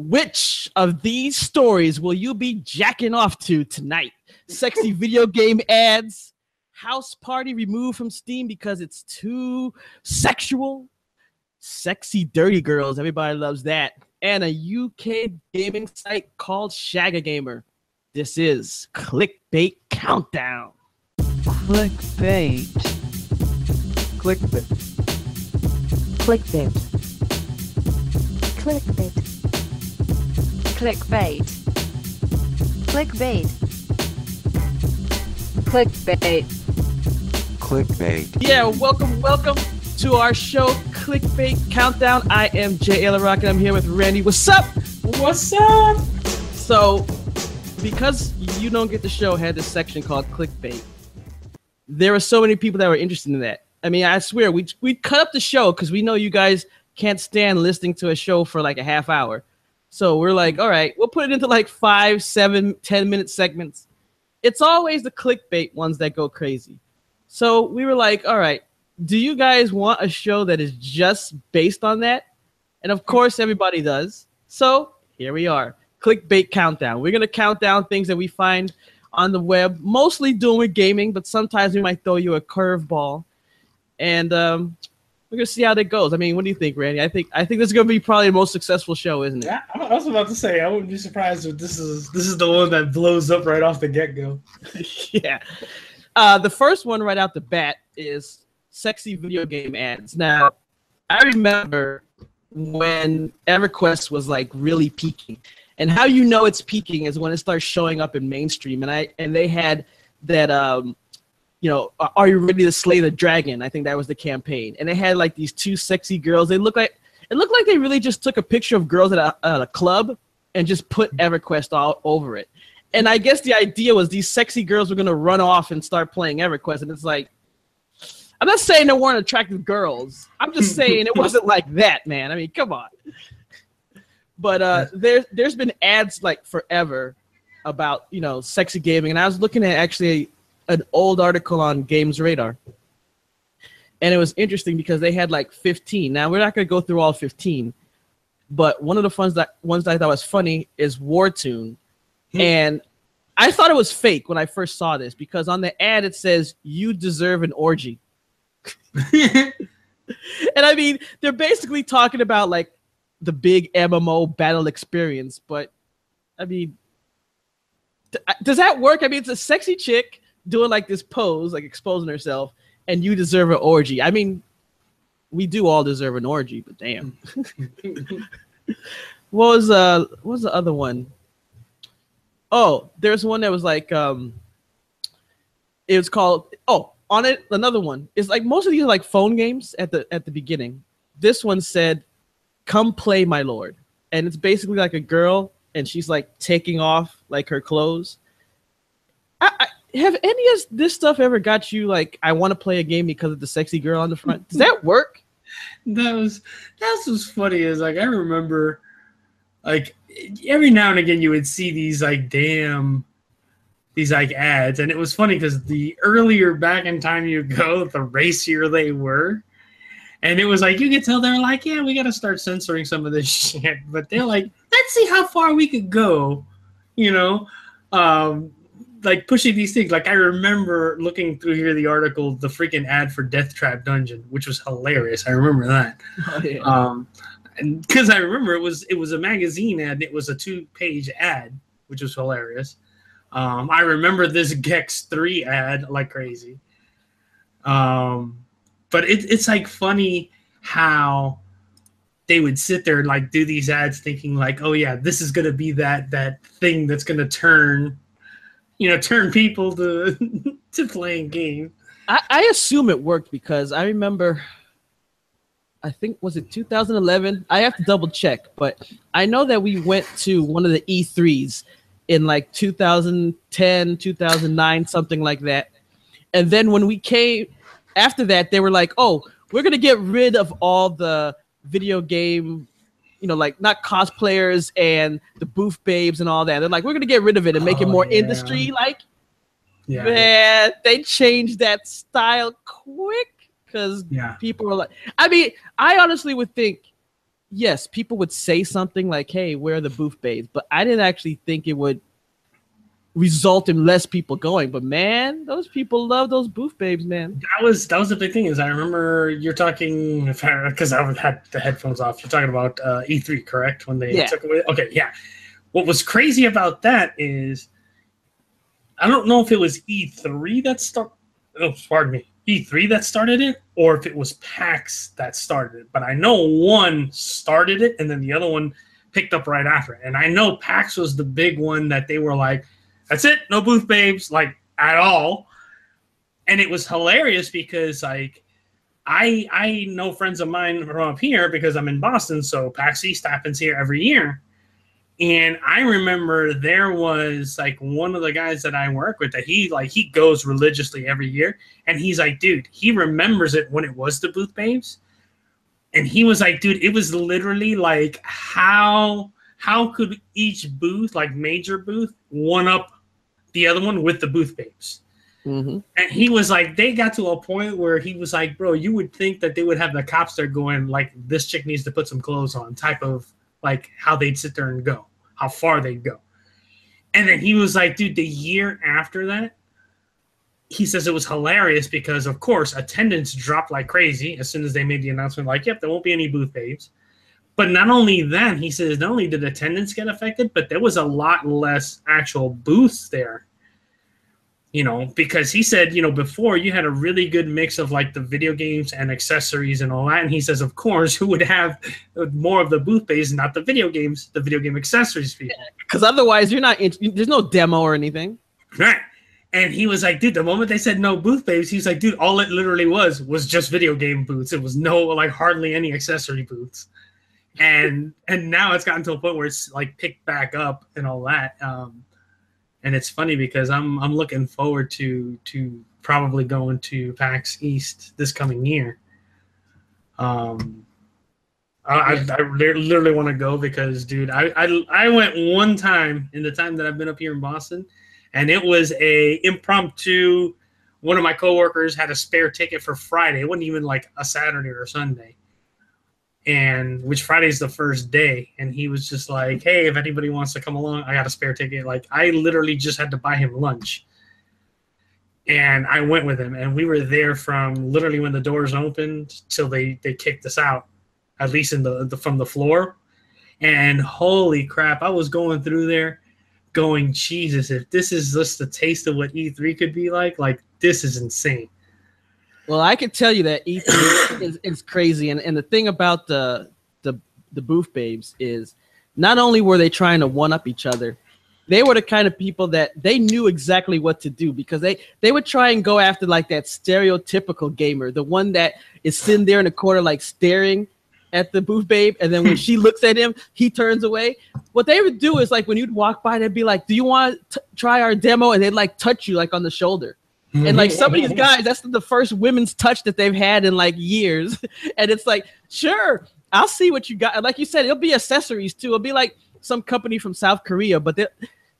Which of these stories will you be jacking off to tonight? Sexy video game ads, house party removed from Steam because it's too sexual, sexy dirty girls, everybody loves that, and a UK gaming site called Shag a Gamer. This is Clickbait Countdown. Clickbait. Clickbait. Clickbait. Clickbait. Clickbait. Clickbait. Clickbait. Clickbait. Yeah, welcome, welcome to our show, Clickbait Countdown. I am Jay Ailerock, and I'm here with Randy. What's up? What's up? So, because you don't get the show, had this section called Clickbait. There were so many people that were interested in that. I mean, I swear, we we cut up the show because we know you guys can't stand listening to a show for like a half hour. So we're like, all right, we'll put it into like five, seven, ten minute segments. It's always the clickbait ones that go crazy. So we were like, all right, do you guys want a show that is just based on that? And of course, everybody does. So here we are. Clickbait countdown. We're gonna count down things that we find on the web, mostly doing with gaming, but sometimes we might throw you a curveball. And um, we're gonna see how that goes. I mean, what do you think, Randy? I think I think this is gonna be probably the most successful show, isn't it? Yeah, I was about to say I wouldn't be surprised if this is this is the one that blows up right off the get go. yeah. Uh, the first one right out the bat is sexy video game ads. Now, I remember when EverQuest was like really peaking, and how you know it's peaking is when it starts showing up in mainstream. And I and they had that um, you know, are you ready to slay the dragon? I think that was the campaign, and they had like these two sexy girls. They look like it looked like they really just took a picture of girls at a, at a club and just put EverQuest all over it. And I guess the idea was these sexy girls were gonna run off and start playing EverQuest, and it's like, I'm not saying there weren't attractive girls. I'm just saying it wasn't like that, man. I mean, come on. But uh, there's there's been ads like forever about you know sexy gaming, and I was looking at actually an old article on Games Radar, and it was interesting because they had like 15. Now we're not gonna go through all 15, but one of the ones that ones that I thought was funny is Wartune, hmm. and I thought it was fake when I first saw this because on the ad it says you deserve an orgy. and I mean, they're basically talking about like the big MMO battle experience, but I mean, does that work? I mean, it's a sexy chick doing like this pose, like exposing herself, and you deserve an orgy. I mean, we do all deserve an orgy, but damn. what was uh what was the other one? Oh, there's one that was like um it was called oh on it another one it's like most of these are like phone games at the at the beginning this one said come play my lord and it's basically like a girl and she's like taking off like her clothes I, I, have any of this stuff ever got you like i want to play a game because of the sexy girl on the front? Does that work? That was that's what's funny is like I remember like every now and again you would see these like damn these like ads and it was funny because the earlier back in time you go the racier they were and it was like you could tell they're like yeah we got to start censoring some of this shit but they're like let's see how far we could go you know? Um like pushing these things. Like i remember looking through here the article the freaking ad for death trap dungeon which was hilarious. I remember that. Oh, yeah. um because i remember it was it was a magazine ad and it was a two page ad which was hilarious. Um i remember this gex 3 ad like crazy. Um but it, it's like funny how they would sit there and like do these ads thinking like oh yeah this is gonna be that that thing that's gonna turn you know turn people to to playing games I, I assume it worked because I remember, I think was it 2011. I have to double check, but I know that we went to one of the E3s in like 2010, 2009, something like that. And then when we came after that, they were like, "Oh, we're gonna get rid of all the video game." You know, like not cosplayers and the booth babes and all that. They're like, we're gonna get rid of it and make it Oh, more yeah. industry like. yeah Man, they changed that style quick because yeah people are like, I mean, I honestly would think yes, people would say something like, "Hey, where are the booth babes?" But I didn't actually think it would result in less people going. But man, those people love those booth babes, man. That was that was the big thing. Is I remember you're talking because I had the headphones off. You're talking about uh, E3, correct? When they Yeah. took away. Okay, yeah. What was crazy about that is, I don't know if it was E3 that start. Oh, pardon me, E3 that started it, or if it was PAX that started it. But I know one started it, and then the other one picked up right after it. And I know PAX was the big one that they were like, "That's it, no booth babes," like at all. And it was hilarious because like I I know friends of mine from up here because I'm in Boston, so PAX East happens here every year. And I remember there was like one of the guys that I work with that he like he goes religiously every year, and he's like, dude, he remembers it when it was the booth babes, and he was like, dude, it was literally like how how could each booth like major booth one up the other one with the booth babes. Mm-hmm. and he was like they got to a point where he was like bro you would think that they would have the cops there going like this chick needs to put some clothes on type of like how they'd sit there and go how far they'd go. And then he was like dude the year after that he says it was hilarious because of course attendance dropped like crazy. As soon as they made the announcement like yep there won't be any booth babes but not only then, he says not only did attendance get affected but there was a lot less actual booths there. You know because he said you know before you had a really good mix of like the video games and accessories and all that. And he says of course who would have more of the booth base not the video games the video game accessories people. Because otherwise, you're not. In, there's no demo or anything. right. And he was like dude the moment they said no booth babes he was like dude all it literally was was just video game booths. It was no like hardly any accessory booths and and now it's gotten to a point where it's like picked back up and all that um and it's funny because i'm i'm looking forward to to probably going to pax east this coming year um I, I, I literally want to go because, dude, I, I I went one time in the time that I've been up here in Boston, and it was a impromptu. One of my coworkers had a spare ticket for Friday. It wasn't even like a Saturday or Sunday, and which Friday's the first day. And he was just like, "Hey, if anybody wants to come along, I got a spare ticket." Like I literally just had to buy him lunch, and I went with him, and we were there from literally when the doors opened till they they kicked us out, at least in the, the from the floor. And holy crap, I was going through there going, Jesus, if this is just a taste of what E3 could be like, like this is insane. Well, I can tell you that E3 is, is crazy, and and the thing about the the the booth babes is not only were they trying to one up each other, they were the kind of people that they knew exactly what to do because they they would try and go after like that stereotypical gamer, the one that is sitting there in the corner like staring at the booth babe, and then when she looks at him, he turns away. What they would do is like when you'd walk by, they'd be like, "Do you want to try our demo?" And they'd like touch you like on the shoulder. And like some of these guys, that's the first women's touch that they've had in like years. And it's like, sure, I'll see what you got. Like you said, it'll be accessories too. It'll be like some company from South Korea, but they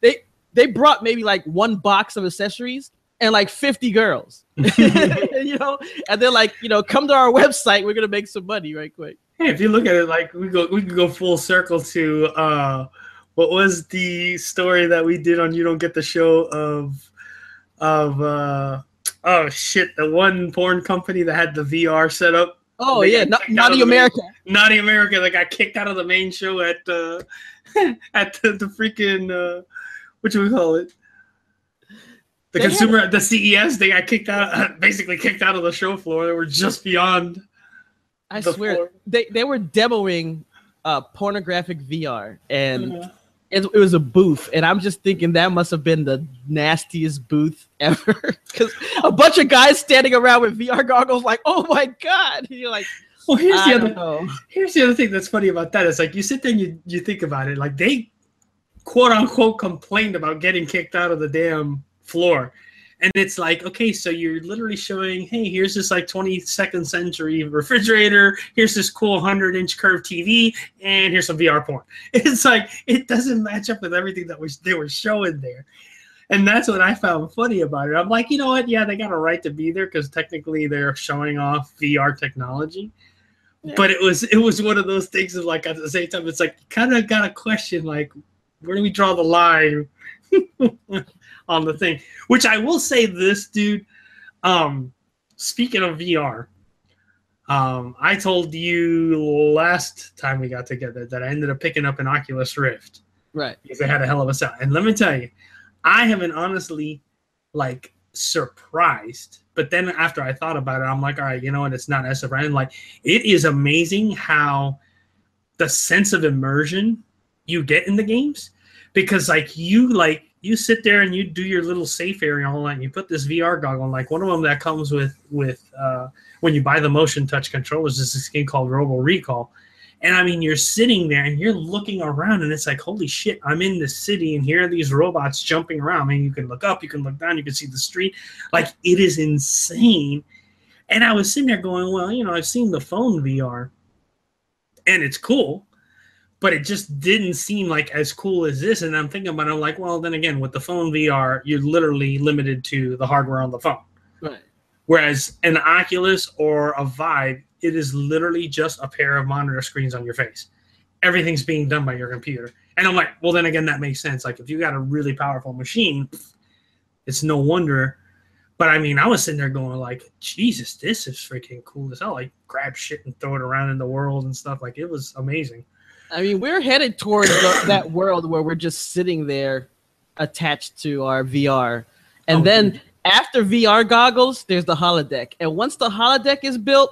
they they brought maybe like one box of accessories and like 50 girls. you know, and they're like, you know, come to our website, we're gonna make some money right quick. Hey, if you look at it, like we go, we could go full circle to uh, what was the story that we did on You Don't Get the Show of of uh, oh shit, the one porn company that had the VR set up. Oh yeah, got not, kicked out Naughty the main- America. Naughty America that got kicked out of the main show at uh, at the, the freaking uh, what do we call it. The They had- consumer, the CES, they got kicked out, basically kicked out of the show floor. They were just beyond. I swear floor. they, they were demoing uh pornographic VR and Uh, it, it was a booth and i'm just thinking that must have been the nastiest booth ever because a bunch of guys standing around with vr goggles like oh my god And you're like well, here's the other. know. Here's the other thing that's funny about that. It's like you sit there and you, you think about it. Like they quote unquote complained about getting kicked out of the damn floor. And it's like, okay, so you're literally showing, hey, here's this like 22nd century refrigerator, here's this cool 100 inch curved TV, and here's some VR porn. It's like, it doesn't match up with everything that was they were showing there. And that's what I found funny about it. I'm like, you know what? Yeah, they got a right to be there because technically they're showing off VR technology. Yeah. but it was it was one of those things of like at the same time, it's like kind of got a question like, where do we draw the line on the thing? Which I will say this, dude. Um, speaking of VR, um, I told you last time we got together that I ended up picking up an Oculus Rift Right. because they had a hell of a sound. And let me tell you, I have been honestly like surprised. But then after I thought about it, I'm like, all right, you know what? It's not as surprising. Like, it is amazing how the sense of immersion you get in the games because like you like you sit there and you do your little safe area that and you put this VR goggle on like one of them that comes with with uh when you buy the motion touch controllers is this game called Robo Recall and I mean, you're sitting there and you're looking around, and it's like, holy shit, I'm in the city, and here are these robots jumping around. I mean, you can look up, you can look down, you can see the street. Like, it is insane. And I was sitting there going, well, you know, I've seen the phone VR, and it's cool, but it just didn't seem like as cool as this. And I'm thinking about it, I'm like, well, then again, with the phone VR, you're literally limited to the hardware on the phone. Right. Whereas an Oculus or a Vive, it is literally just a pair of monitor screens on your face. Everything's being done by your computer. And I'm like, well, then again, that makes sense. Like, if you got a really powerful machine, it's no wonder. But I mean, I was sitting there going, like, Jesus, this is freaking cool as hell. Like, grab shit and throw it around in the world and stuff. Like, it was amazing. I mean, we're headed towards the, that world where we're just sitting there attached to our VR. And Oh, then dude. after VR goggles, there's the holodeck. And once the holodeck is built,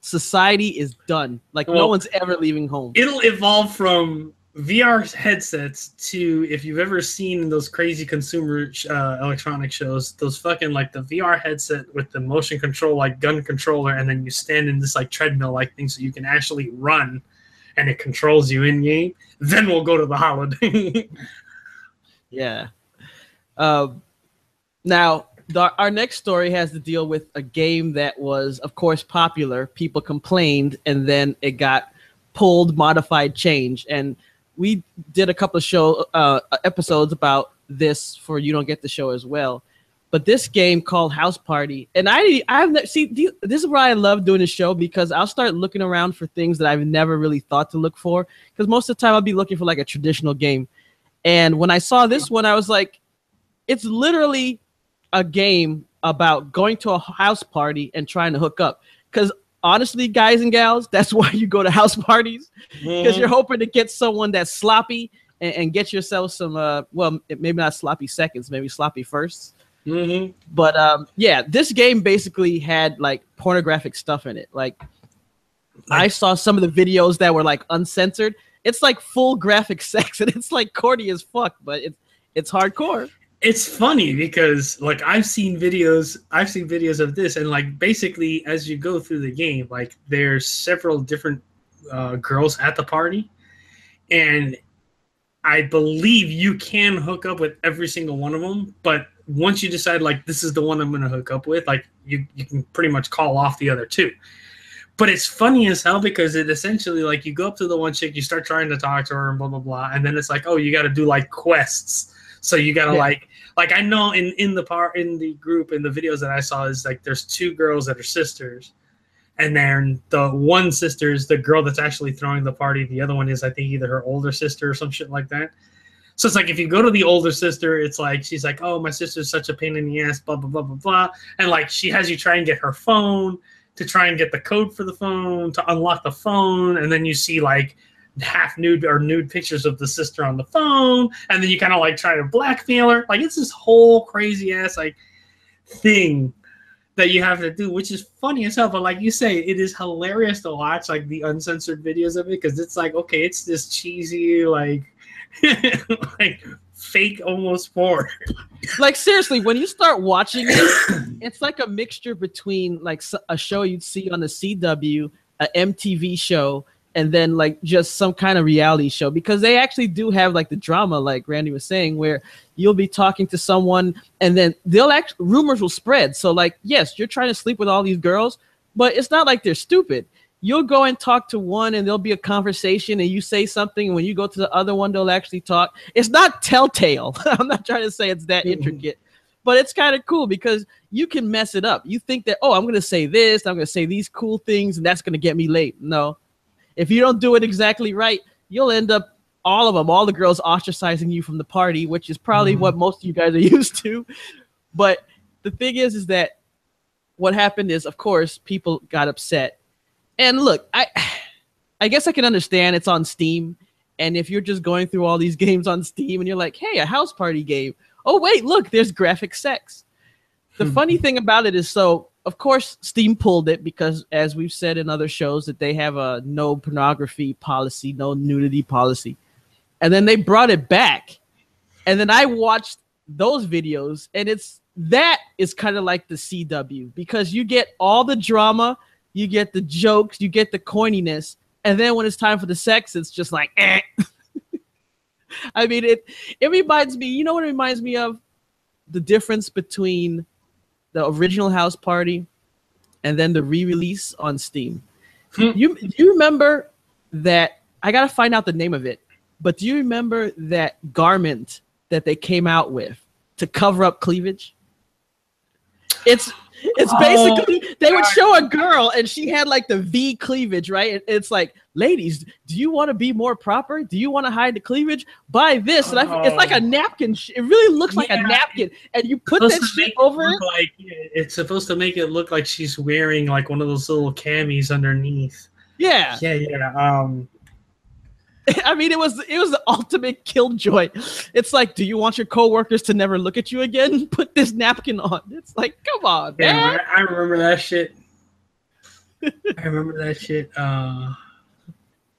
society is done. Like no one's ever leaving home. it'll evolve from VR headsets to if you've ever seen those crazy consumer uh, electronic shows, those fucking like the VR headset with the motion control like gun controller, and then you stand in this like treadmill like thing so you can actually run, and it controls you in game. Then we'll go to the holiday. Yeah. Um, now, the, our next story has to deal with a game that was, of course, popular. People complained, and then it got pulled, modified, changed. And we did a couple of show uh, episodes about this for You Don't Get the Show as well. But this game called House Party, and I I've never see do you- this is why I love doing the show because I'll start looking around for things that I've never really thought to look for. Because most of the time I'll be looking for like a traditional game. And when I saw this one, I was like, it's literally a game about going to a house party and trying to hook up. Because honestly, guys and gals, that's why you go to house parties because you're hoping to get someone that's sloppy and, and get yourself some, uh, well, maybe not sloppy seconds, maybe sloppy firsts. Mhm. But um, yeah, this game basically had like pornographic stuff in it. Like, I saw some of the videos that were like uncensored. It's like full graphic sex, and it's like corny as fuck, but it's it's hardcore. it's funny because like I've seen videos I've seen videos of this and like basically as you go through the game like there's several different uh, girls at the party and I believe you can hook up with every single one of them but once you decide like this is the one I'm going to hook up with like you you can pretty much call off the other two but it's funny as hell because it essentially like you go up to the one chick you start trying to talk to her and blah blah blah and then it's like oh you got to do like quests so you gotta Yeah. like like I know in in the part in the group in the videos that I saw is like there's two girls that are sisters, and then the one sister is the girl that's actually throwing the party. The other one is I think either her older sister or some shit like that. So it's like if you go to the older sister, it's like she's like, oh my sister's such a pain in the ass, blah blah blah blah blah, and like she has you try and get her phone to try and get the code for the phone to unlock the phone, and then you see like half nude or nude pictures of the sister on the phone, and then you kind of like try to blackmail her. Like it's this whole crazy ass like thing that you have to do, which is funny as hell. But like you say, it is hilarious to watch like the uncensored videos of it because it's like okay, it's this cheesy like like fake almost porn. Like seriously, when you start watching it, it's like a mixture between like a show you'd see on the CW, a MTV show, and then like just some kind of reality show because they actually do have like the drama, like Randy was saying, where you'll be talking to someone and then they'll act rumors will spread. So like, yes, you're trying to sleep with all these girls, but it's not like they're stupid. You'll go and talk to one and there'll be a conversation and you say something and when you go to the other one they'll actually talk. It's not telltale. I'm not trying to say it's that Mhm. intricate, but it's kind of cool because you can mess it up. You think that, oh, I'm gonna say this, I'm gonna say these cool things, and that's gonna get me late. No, if you don't do it exactly right, you'll end up all of them, all the girls ostracizing you from the party, which is probably Mhm. what most of you guys are used to. But the thing is, is that what happened is, of course, people got upset. And look, I, I guess I can understand it's on Steam, and if you're just going through all these games on Steam and you're like, hey, a house party game. Oh wait, look, there's graphic sex. The Hmm. funny thing about it is, so of course Steam pulled it because, as we've said in other shows, that they have a no pornography policy, no nudity policy, and then they brought it back, and then I watched those videos, and it's that is kind of like the CW because you get all the drama, you get the jokes, you get the coininess, and then when it's time for the sex, it's just like, eh. I mean, it it reminds me. You know what it reminds me of? The difference between the original House Party and then the re-release on Steam. Hmm. You do you remember that? I gotta find out the name of it. But do you remember that garment that they came out with to cover up cleavage? It's it's Oh, basically they would show a girl and she had like the V cleavage, right? And It's like, ladies, do you want to be more proper? Do you want to hide the cleavage? Buy this, and I, it's like a Oh. napkin. It really looks like a napkin, and you put that shit over it. like it's supposed to make it look like she's wearing like one of those little camis underneath. Yeah, Yeah, yeah. Um, I mean, it was it was the ultimate killjoy. It's like, do you want your coworkers to never look at you again? Put this napkin on. It's like, come on, man. I I remember that shit. I remember that shit. Uh,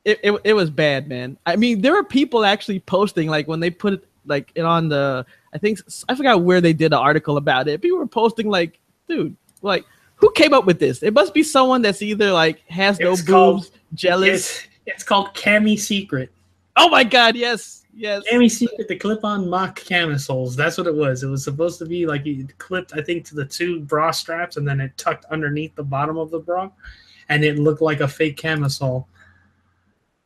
It, it it was bad, man. I mean, there were people actually posting like when they put it like it on the. I think I forgot where they did an article about it. People were posting like, dude, like who came up with this? It must be someone that's either like has no boobs, called- jealous. it's it's called Cami Secret. Oh my god, yes, yes. Cami Secret, the clip-on mock camisoles. That's what it was. It was supposed to be like you clipped, I think, to the two bra straps, and then it tucked underneath the bottom of the bra, and it looked like a fake camisole.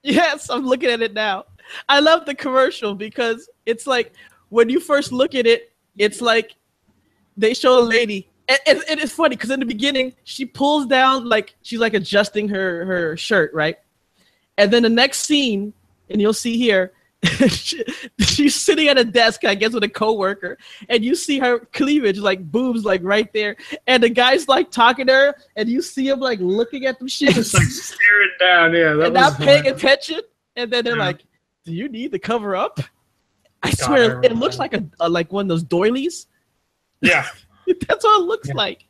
Yes, I'm looking at it now. I love the commercial because it's like when you first look at it, it's like they show a lady. And, and, and it's funny because in the beginning, she pulls down like she's like adjusting her her shirt, right? And then the next scene, and you'll see here, she, she's sitting at a desk, I guess, with a coworker, and you see her cleavage, like boobs, like right there. And the guy's like talking to her, and you see him like looking at them shit Just like staring down. Yeah, that and not paying fun. attention. And then they're Yeah. like, "Do you need the cover up?" I God, I swear, it looks like a, a like one of those doilies. Yeah. That's what it looks Yeah. like.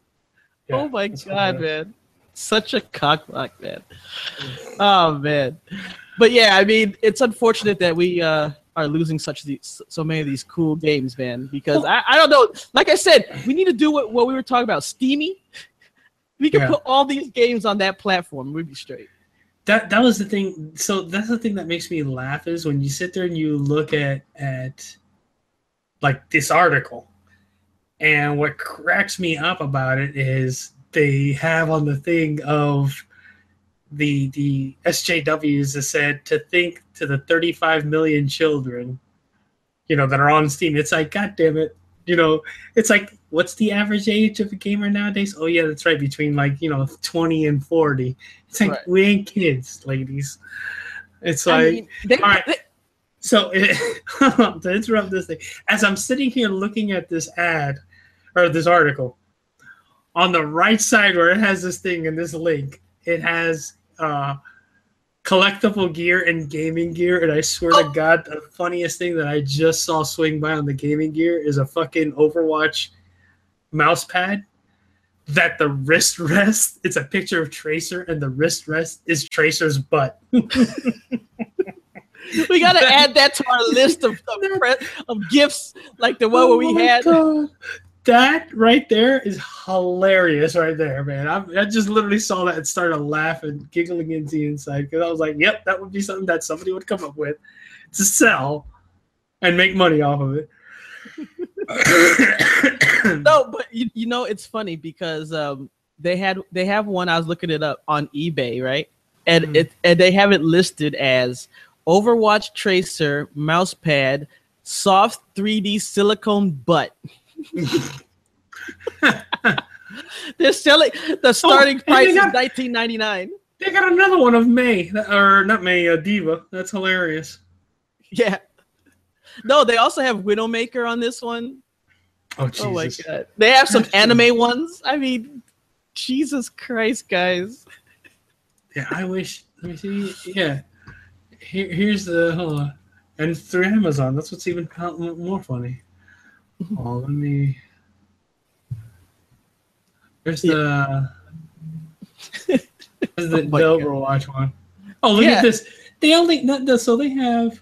yeah, oh my god, man! Such a cockblock, man. Oh man, but yeah, I mean, it's unfortunate that we uh, are losing such these so many of these cool games, man. Because I, I don't know. Like I said, we need to do what, what we were talking about. Steamy. We can Yeah. put all these games on that platform. We'd be straight. that that was the thing so that's the thing that makes me laugh is when you sit there and you look at at like this article and what cracks me up about it is they have on the thing of the the SJWs that said to think to the 35 million children you know that are on Steam. It's like god damn it. You know it's like what's the average age of a gamer nowadays? Oh yeah that's right between like you know 20 and 40 it's like Right. we ain't kids ladies. It's like I mean, they, all right. they- so to interrupt this thing. As i'm sitting here looking at this ad or this article on the right side where it has this thing and this link it has uh collectible gear and gaming gear and i swear Oh. to god the funniest thing that i just saw swing by on the gaming gear is a fucking overwatch mouse pad that the wrist rest it's a picture of tracer and the wrist rest is tracer's butt we gotta add that to our list of of, pre- of gifts, like the one where we Oh had. God. That right there is hilarious, right there, man. I, I just literally saw that and started laughing, giggling into the inside because I was like, "Yep, that would be something that somebody would come up with to sell and make money off of it." No, but you, you know it's funny because um they had they have one. I was looking it up on eBay, right? And Mhm. it and they have it listed as Overwatch Tracer mouse pad, soft 3D silicone butt. They're selling the starting and they price is 19.99. They got another one of Mei, or not Mei, uh, D.Va. That's hilarious. Yeah. No, they also have Widowmaker on this one. Oh Jesus! Oh my god. They have some anime ones. I mean, Jesus Christ, guys. Yeah, I wish. Let me see. Yeah, Here, here's the hold on, and through Amazon. That's what's even more funny. Mm-hmm. Oh, let me. There's the. There's the, Oh the God. Overwatch one. Oh, look Yeah. at this. They only not the, so they have.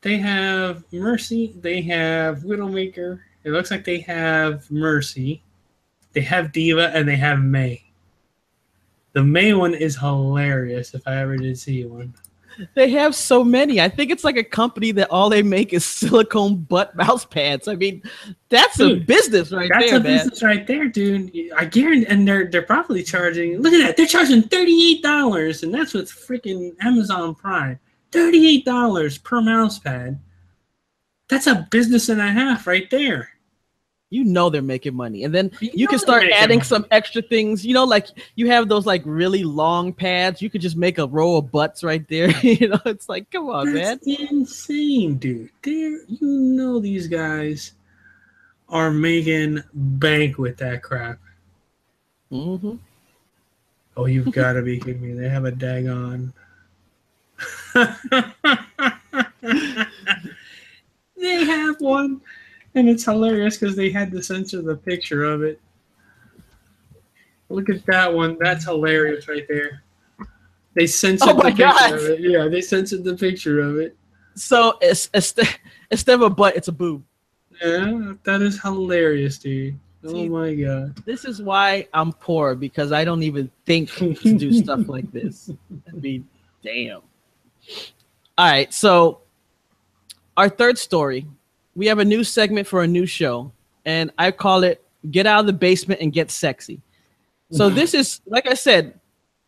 They have Mercy. They have Widowmaker. It looks like they have Mercy. They have D.Va and they have Mei. The Mei one is hilarious. If I ever did see one. They have so many. I think it's like a company that all they make is silicone butt mouse pads. I mean, that's a business right That's there, That's a man. business right there, dude. I guarantee, and they're they're probably charging. Look at that, they're charging thirty eight dollars, and that's with freaking Amazon Prime. Thirty eight dollars per mouse pad. That's a business and a half right there. You know they're making money. And then You you know can start adding money. some extra things. You know, like you have those like really long pads. You could just make a row of butts right there. you know, it's like, come on, man. Insane, dude. There, you know these guys are making bank with that crap. mm-hmm. Oh, you've got to be kidding me. They have a daggone. they have one, and it's hilarious because they had to censor the picture of it. Look at that one. That's hilarious right there. They censored Oh my the picture God. of it. Yeah, they censored the picture of it. So it's instead instead of a butt, it's a boob. Yeah, that is hilarious, dude. Oh See- my god. This is why I'm poor because I don't even think to do stuff like this. I mean, damn. All right, so our third story, we have a new segment for a new show, and I call it "Get Out of the Basement and Get Sexy." So this is, like I said,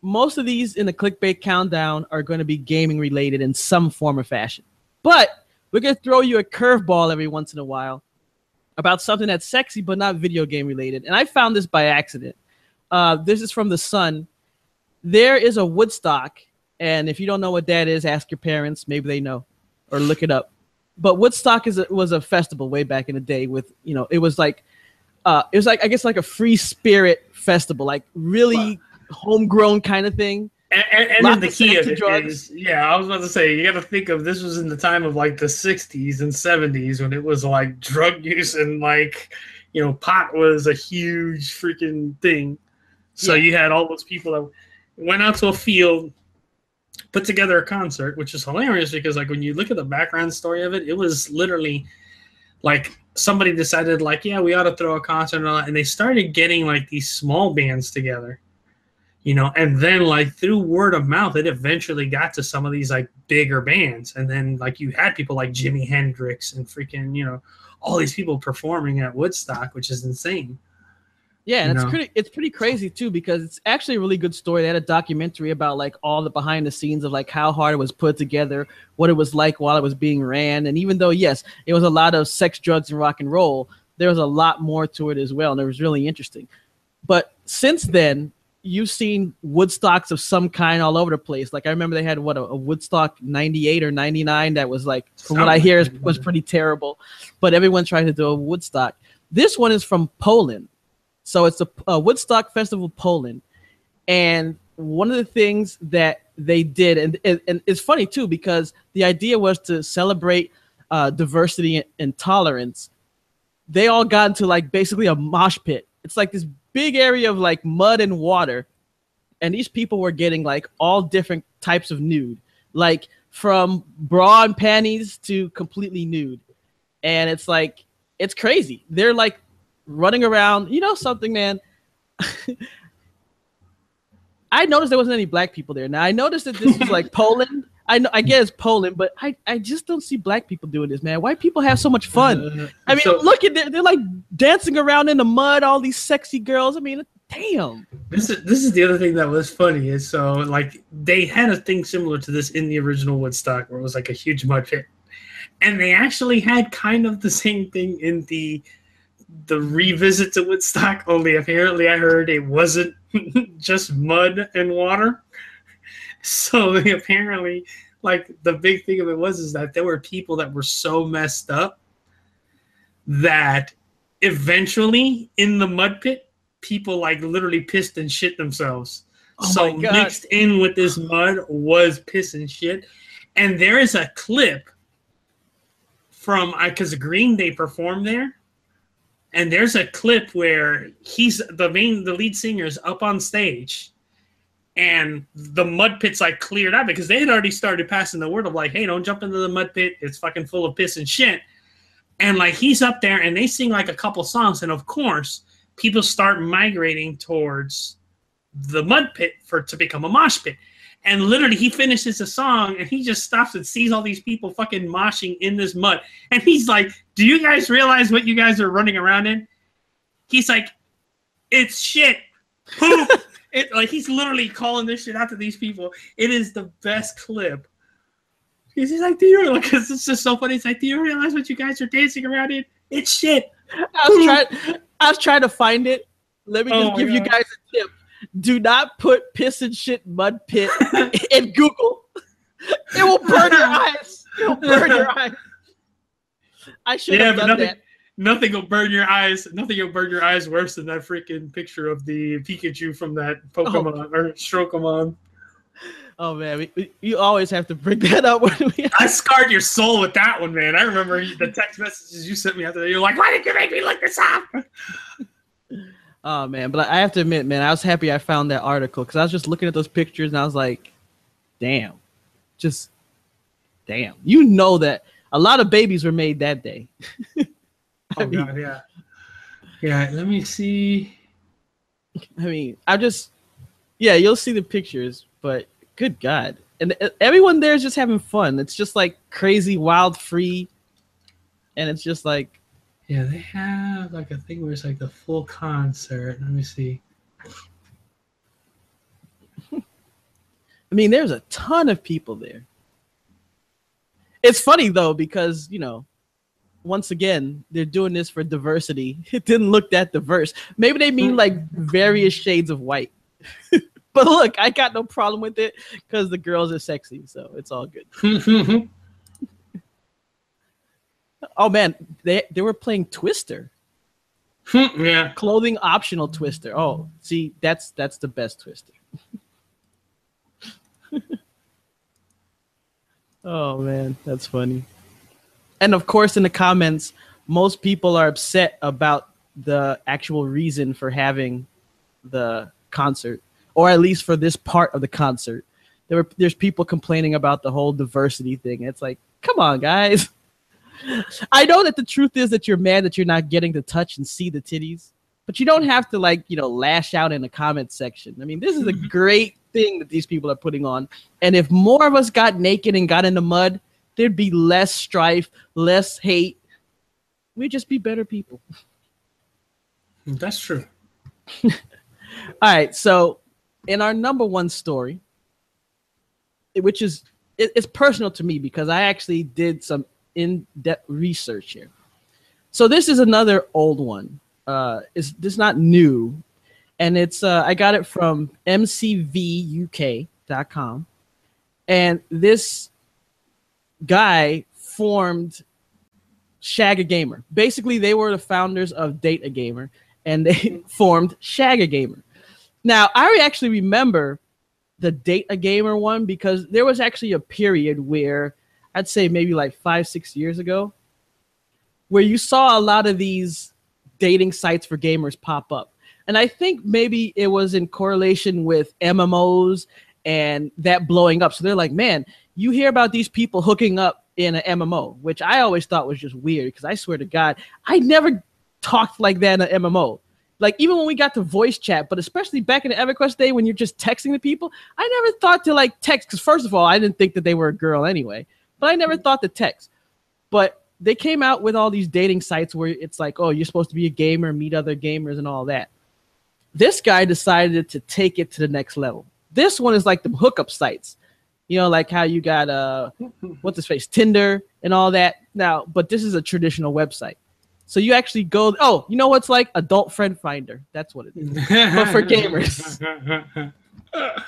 most of these in the clickbait countdown are going to be gaming related in some form or fashion, but we're going to throw you a curveball every once in a while about something that's sexy but not video game related. And I found this by accident. Uh, this is from the Sun. There is a Woodstock, and if you don't know what that is, ask your parents. Maybe they know, or look it up. But Woodstock is a, was a festival way back in the day. With you know, it was like, uh, it was like I guess like a free spirit festival, like really homegrown kind of thing. And, and, and the key of sexy drugs. is, yeah, I was about to say, you got to think of this was in the time of like the 60s and 70s when it was like drug use and like, you know, pot was a huge freaking thing. So Yeah. you had all those people that went out to a field, put together a concert, which is hilarious because like when you look at the background story of it, it was literally like somebody decided like, yeah, we ought to throw a concert and they started getting like these small bands together you know and then like through word of mouth it eventually got to some of these like bigger bands and then like you had people like jimi hendrix and freaking you know all these people performing at woodstock which is insane Yeah, and You it's know? pretty it's pretty crazy too because it's actually a really good story. They had a documentary about like all the behind the scenes of like how hard it was put together, what it was like while it was being ran, and even though yes, it was a lot of sex, drugs, and rock and roll, there was a lot more to it as well, and it was really interesting. But since then, you've seen Woodstocks of some kind all over the place. Like I remember they had what a, a Woodstock '98 or '99 that was like, from what I hear, is, was pretty terrible. But everyone tried to do a Woodstock. This one is from Poland. So it's a, a Woodstock Festival Poland, and one of the things that they did, and, and, and it's funny too because the idea was to celebrate uh, diversity and, and tolerance. They all got into like basically a mosh pit. It's like this big area of like mud and water, and these people were getting like all different types of nude, like from bra and panties to completely nude, and it's like it's crazy. They're like running around. You know something, man? I noticed there wasn't any black people there. Now I noticed that this was like Poland. I know I guess Poland, but I, I just don't see black people doing this, man. White people have so much fun. Uh, I mean, so look at they're, they're like dancing around in the mud, all these sexy girls. I mean, damn. this is this is the other thing that was funny is so like they had a thing similar to this in the original woodstock where it was like a huge mud pit and they actually had kind of the same thing in the the revisit to Woodstock. Only apparently, I heard it wasn't just mud and water. So apparently, like the big thing of it was is that there were people that were so messed up that eventually in the mud pit, people like literally pissed and shit themselves. Oh so mixed in with this mud was piss and shit. And there is a clip from because Green Day performed there. And there's a clip where he's the main the lead singer is up on stage and the mud pit's like cleared out because they had already started passing the word of like, hey, don't jump into the mud pit. It's fucking full of piss and shit. And like he's up there and they sing like a couple songs, and of course, people start migrating towards the mud pit for to become a mosh pit. And literally, he finishes the song and he just stops and sees all these people fucking moshing in this mud. And he's like, Do you guys realize what you guys are running around in? He's like, It's shit. Poop. it, like, he's literally calling this shit out to these people. It is the best clip. He's just like, Do you like, cause it's just so funny. It's like, Do you realize what you guys are dancing around in? It's shit. I was trying. I was trying to find it. Let me Oh just give you guys a tip. Do not put piss and shit mud pit in Google. It will burn your eyes. It will burn your eyes. I should Yeah, have done nothing, that. nothing will burn your eyes. Nothing will burn your eyes worse than that freaking picture of the Pikachu from that oh. Pokemon or Strokemon. Oh man, we, we, you always have to bring that up when we. I scarred your soul with that one, man. I remember the text messages you sent me after that. You're like, why did you make me look this up? Oh man, but I have to admit, man, I was happy I found that article because I was just looking at those pictures and I was like, damn, just damn. You know that a lot of babies were made that day. Oh mean- god, yeah. Yeah, let me see. I mean, I just, yeah, you'll see the pictures, but good God. And uh, everyone there is just having fun. It's just like crazy, wild, free. And it's just like, Yeah, they have like a thing where it's like the full concert. Let me see. I mean, there's a ton of people there. It's funny though, because, you know, once again, they're doing this for diversity. It didn't look that diverse. Maybe they mean like various shades of white. but look, I got no problem with it because the girls are sexy. So it's all good. Oh man, they they were playing Twister, hmm, yeah. clothing optional Twister. Oh, see, that's that's the best Twister. oh man, that's funny. And of course, in the comments, most people are upset about the actual reason for having the concert, or at least for this part of the concert. There were there's people complaining about the whole diversity thing. It's like, come on, guys. I know that the truth is that you're mad that you're not getting to touch and see the titties, but you don't have to like, you know, lash out in the comment section. I mean, this is a great thing that these people are putting on. And if more of us got naked and got in the mud, there'd be less strife, less hate. We'd just be better people. That's true. All right, so in our number one story, which is it, it's personal to me because I actually did some in-depth research here. So this is another old one. Uh, it's this not new, and it's uh, I got it from mcvuk.com, and this guy formed Shag a Gamer. Basically, they were the founders of Date a Gamer, and they formed Shag a Gamer. Now, I actually remember the Date a Gamer one because there was actually a period where I'd say maybe like five, six years ago, where you saw a lot of these dating sites for gamers pop up. And I think maybe it was in correlation with MMOs and that blowing up. So they're like, man, you hear about these people hooking up in an MMO, which I always thought was just weird because I swear to God, I never talked like that in an MMO. Like even when we got to voice chat, but especially back in the EverQuest day when you're just texting the people, I never thought to like text because first of all, I didn't think that they were a girl anyway, but I never thought the text. But they came out with all these dating sites where it's like, oh, you're supposed to be a gamer, meet other gamers, and all that. This guy decided to take it to the next level. This one is like the hookup sites, you know, like how you got uh, what's his face, Tinder, and all that. Now, but this is a traditional website. So you actually go. Oh, you know what's like adult friend finder? That's what it is. But for gamers.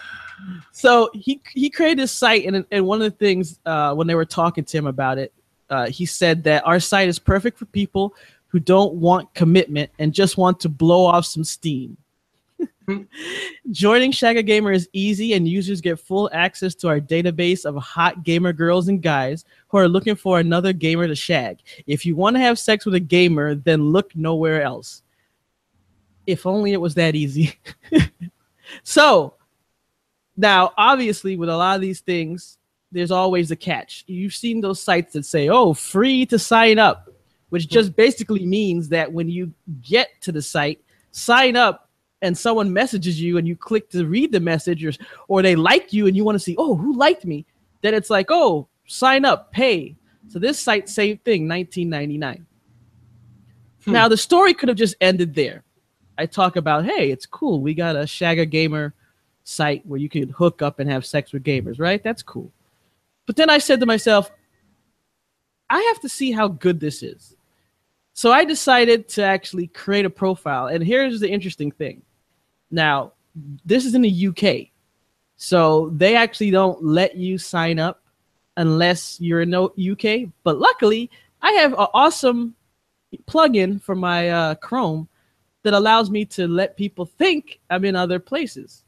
So he he created this site, and and one of the things uh, when they were talking to him about it, uh, he said that our site is perfect for people who don't want commitment and just want to blow off some steam. Joining Shag a Gamer is easy, and users get full access to our database of hot gamer girls and guys who are looking for another gamer to shag. If you want to have sex with a gamer, then look nowhere else. If only it was that easy. so, now, obviously, with a lot of these things, there's always a catch. You've seen those sites that say, oh, free to sign up, which just basically means that when you get to the site, sign up and someone messages you and you click to read the message or, or they like you and you want to see, oh, who liked me? Then it's like, oh, sign up, pay. So this site, same thing, 1999. Hmm. Now the story could have just ended there. I talk about, hey, it's cool. We got a Shag a Gamer site where you can hook up and have sex with gamers, right? That's cool. But then I said to myself, I have to see how good this is. So I decided to actually create a profile. And here's the interesting thing. Now, this is in the UK. So they actually don't let you sign up unless you're in the UK. But luckily, I have an awesome plugin for my uh, Chrome that allows me to let people think I'm in other places.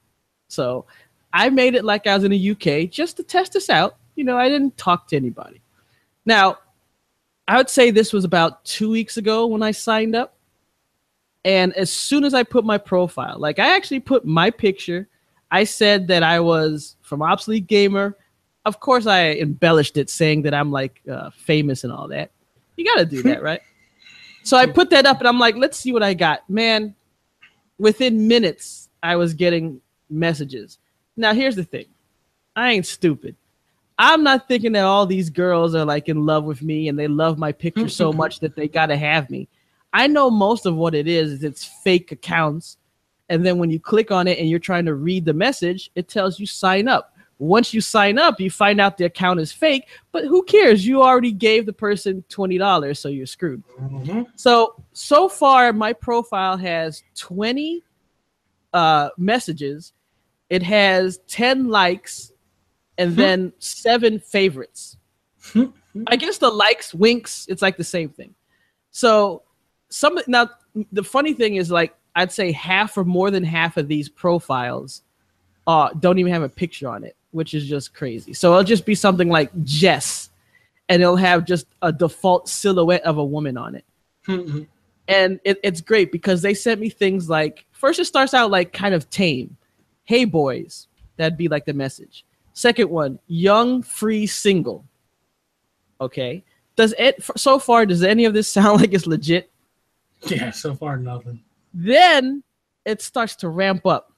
So I made it like I was in the UK just to test this out. You know, I didn't talk to anybody. Now, I would say this was about two weeks ago when I signed up. And as soon as I put my profile, like I actually put my picture, I said that I was from Obsolete Gamer. Of course, I embellished it saying that I'm like uh, famous and all that. You got to do that, right? So I put that up and I'm like, let's see what I got. Man, within minutes, I was getting messages. Now, here's the thing I ain't stupid. I'm not thinking that all these girls are like in love with me and they love my picture so much that they got to have me. I know most of what it is is it's fake accounts. And then when you click on it and you're trying to read the message, it tells you sign up. Once you sign up, you find out the account is fake, but who cares? You already gave the person $20, so you're screwed. Mhm. So so far, my profile has 20 uh, messages. It has 10 likes, and then seven favorites. I guess the likes, winks, it's like the same thing. So some now the funny thing is like I'd say half or more than half of these profiles uh, don't even have a picture on it, which is just crazy. So it'll just be something like Jess, and it'll have just a default silhouette of a woman on it Mhm. and it, it's great because they sent me things like first it starts out like kind of tame hey boys that'd be like the message second one young free single okay does it so far does any of this sound like it's legit Yeah, so far nothing. then it starts to ramp up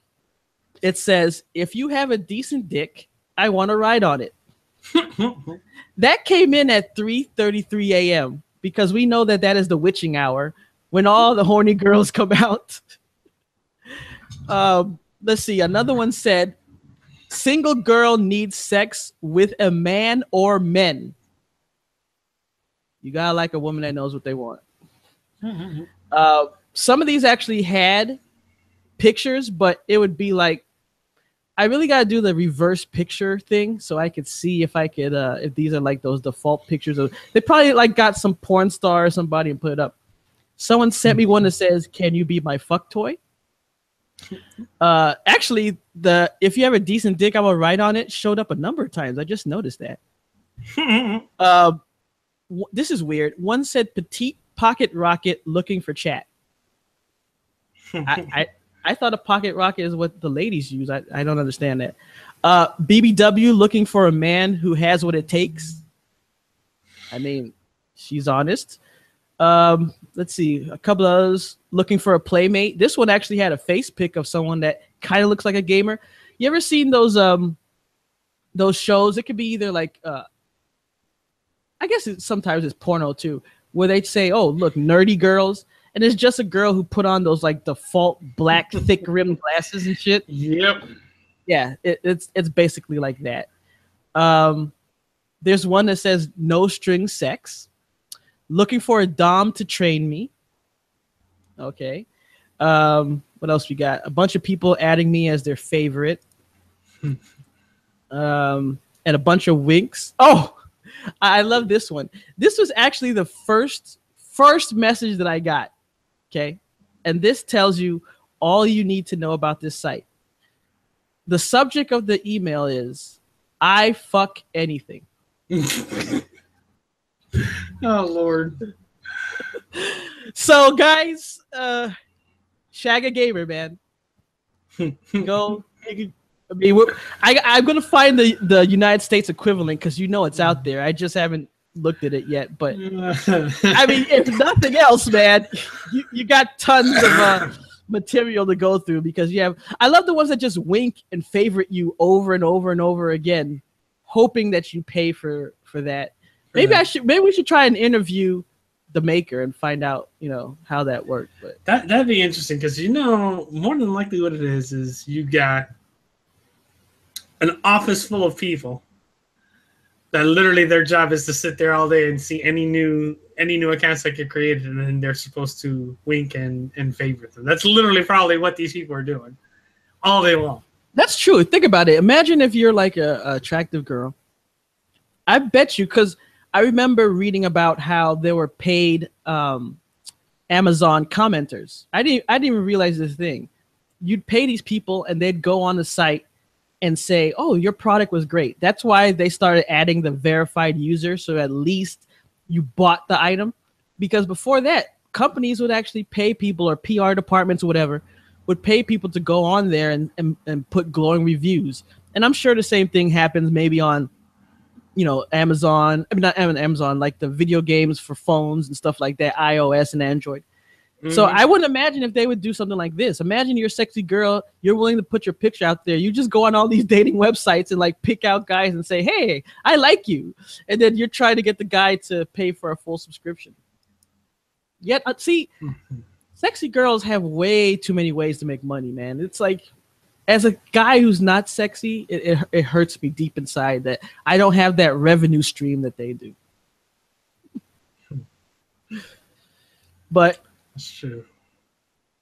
it says if you have a decent dick i want to ride on it that came in at 3:33 a.m. because we know that that is the witching hour when all the horny girls come out. um, let's see. Another one said, "Single girl needs sex with a man or men." You gotta like a woman that knows what they want. Uh, some of these actually had pictures, but it would be like I really gotta do the reverse picture thing so I could see if I could uh if these are like those default pictures of they probably like got some porn star or somebody and put it up. Someone sent me one that says, Can you be my fuck toy? Uh actually the if you have a decent dick, I will write on it showed up a number of times. I just noticed that. Uh, this is weird. One said petite pocket rocket looking for chat. I, I I thought a pocket rocket is what the ladies use. I, I don't understand that. Uh, BBW looking for a man who has what it takes. I mean, she's honest. Um, let's see, a couple of others looking for a playmate. This one actually had a face pic of someone that kind of looks like a gamer. You ever seen those um those shows? It could be either like uh I guess it, sometimes it's porno too, where they say, "Oh, look, nerdy girls," and it's just a girl who put on those like default black thick rimmed glasses and shit. Yep. Yeah, it, it's it's basically like that. Um, there's one that says no string sex. Looking for a dom to train me. Okay. Um, what else we got? A bunch of people adding me as their favorite. um, and a bunch of winks. Oh, I love this one. This was actually the first first message that I got. Okay. And this tells you all you need to know about this site. The subject of the email is I fuck anything. oh Lord. So guys, uh Shag a gamer, man. Go I mean, I, I'm gonna find the, the United States equivalent because you know it's out there. I just haven't looked at it yet. But I mean, if nothing else, man, you, you got tons of uh, material to go through because you have. I love the ones that just wink and favorite you over and over and over again, hoping that you pay for for that. Maybe I should. Maybe we should try and interview the maker and find out, you know, how that worked. But That that'd be interesting because you know more than likely what it is is you got an office full of people that literally their job is to sit there all day and see any new any new accounts that get created and then they're supposed to wink and and favorite them. That's literally probably what these people are doing all day long. That's true. Think about it. Imagine if you're like a, a attractive girl. I bet you, because I remember reading about how there were paid um, Amazon commenters. I didn't. I didn't even realize this thing. You'd pay these people, and they'd go on the site and say, "Oh, your product was great." That's why they started adding the verified user, so at least you bought the item. Because before that, companies would actually pay people or PR departments or whatever would pay people to go on there and, and, and put glowing reviews. And I'm sure the same thing happens maybe on, you know, Amazon. I mean, not Amazon, like the video games for phones and stuff like that, iOS and Android. So Mhm. I wouldn't imagine if they would do something like this. Imagine you're a sexy girl, you're willing to put your picture out there. You just go on all these dating websites and like pick out guys and say, "Hey, I like you," and then you're trying to get the guy to pay for a full subscription. Yet, uh, see, sexy girls have way too many ways to make money, man. It's like, as a guy who's not sexy, it, it, it hurts me deep inside that I don't have that revenue stream that they do. But That's true.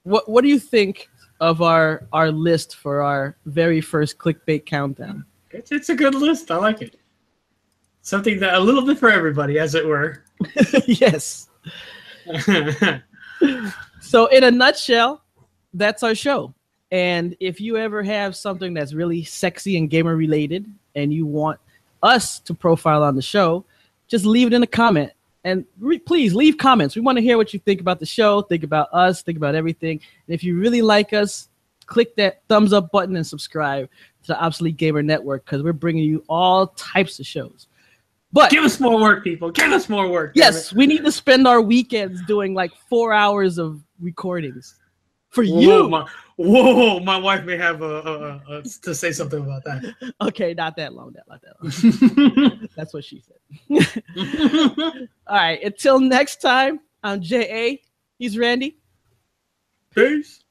what what do you think of our our list for our very first clickbait countdown? It's, it's a good list. I like it. Something that a little bit for everybody, as it were. yes. So in a nutshell, that's our show. And if you ever have something that's really sexy and gamer related and you want us to profile on the show, just leave it in a comment. And re- please leave comments. We want to hear what you think about the show, think about us, think about everything. And if you really like us, click that thumbs up button and subscribe to the Obsolete Gamer Network because we're bringing you all types of shows. But Give us more work, people. Give us more work. Yes, we need to spend our weekends doing like four hours of recordings for it. Whoa, you. my, whoa, my wife may have a, a, a, to say something about that. Okay, not that long. That not that long. That's what she said. All right. Until next time, I'm J A. He's Randy. Peace.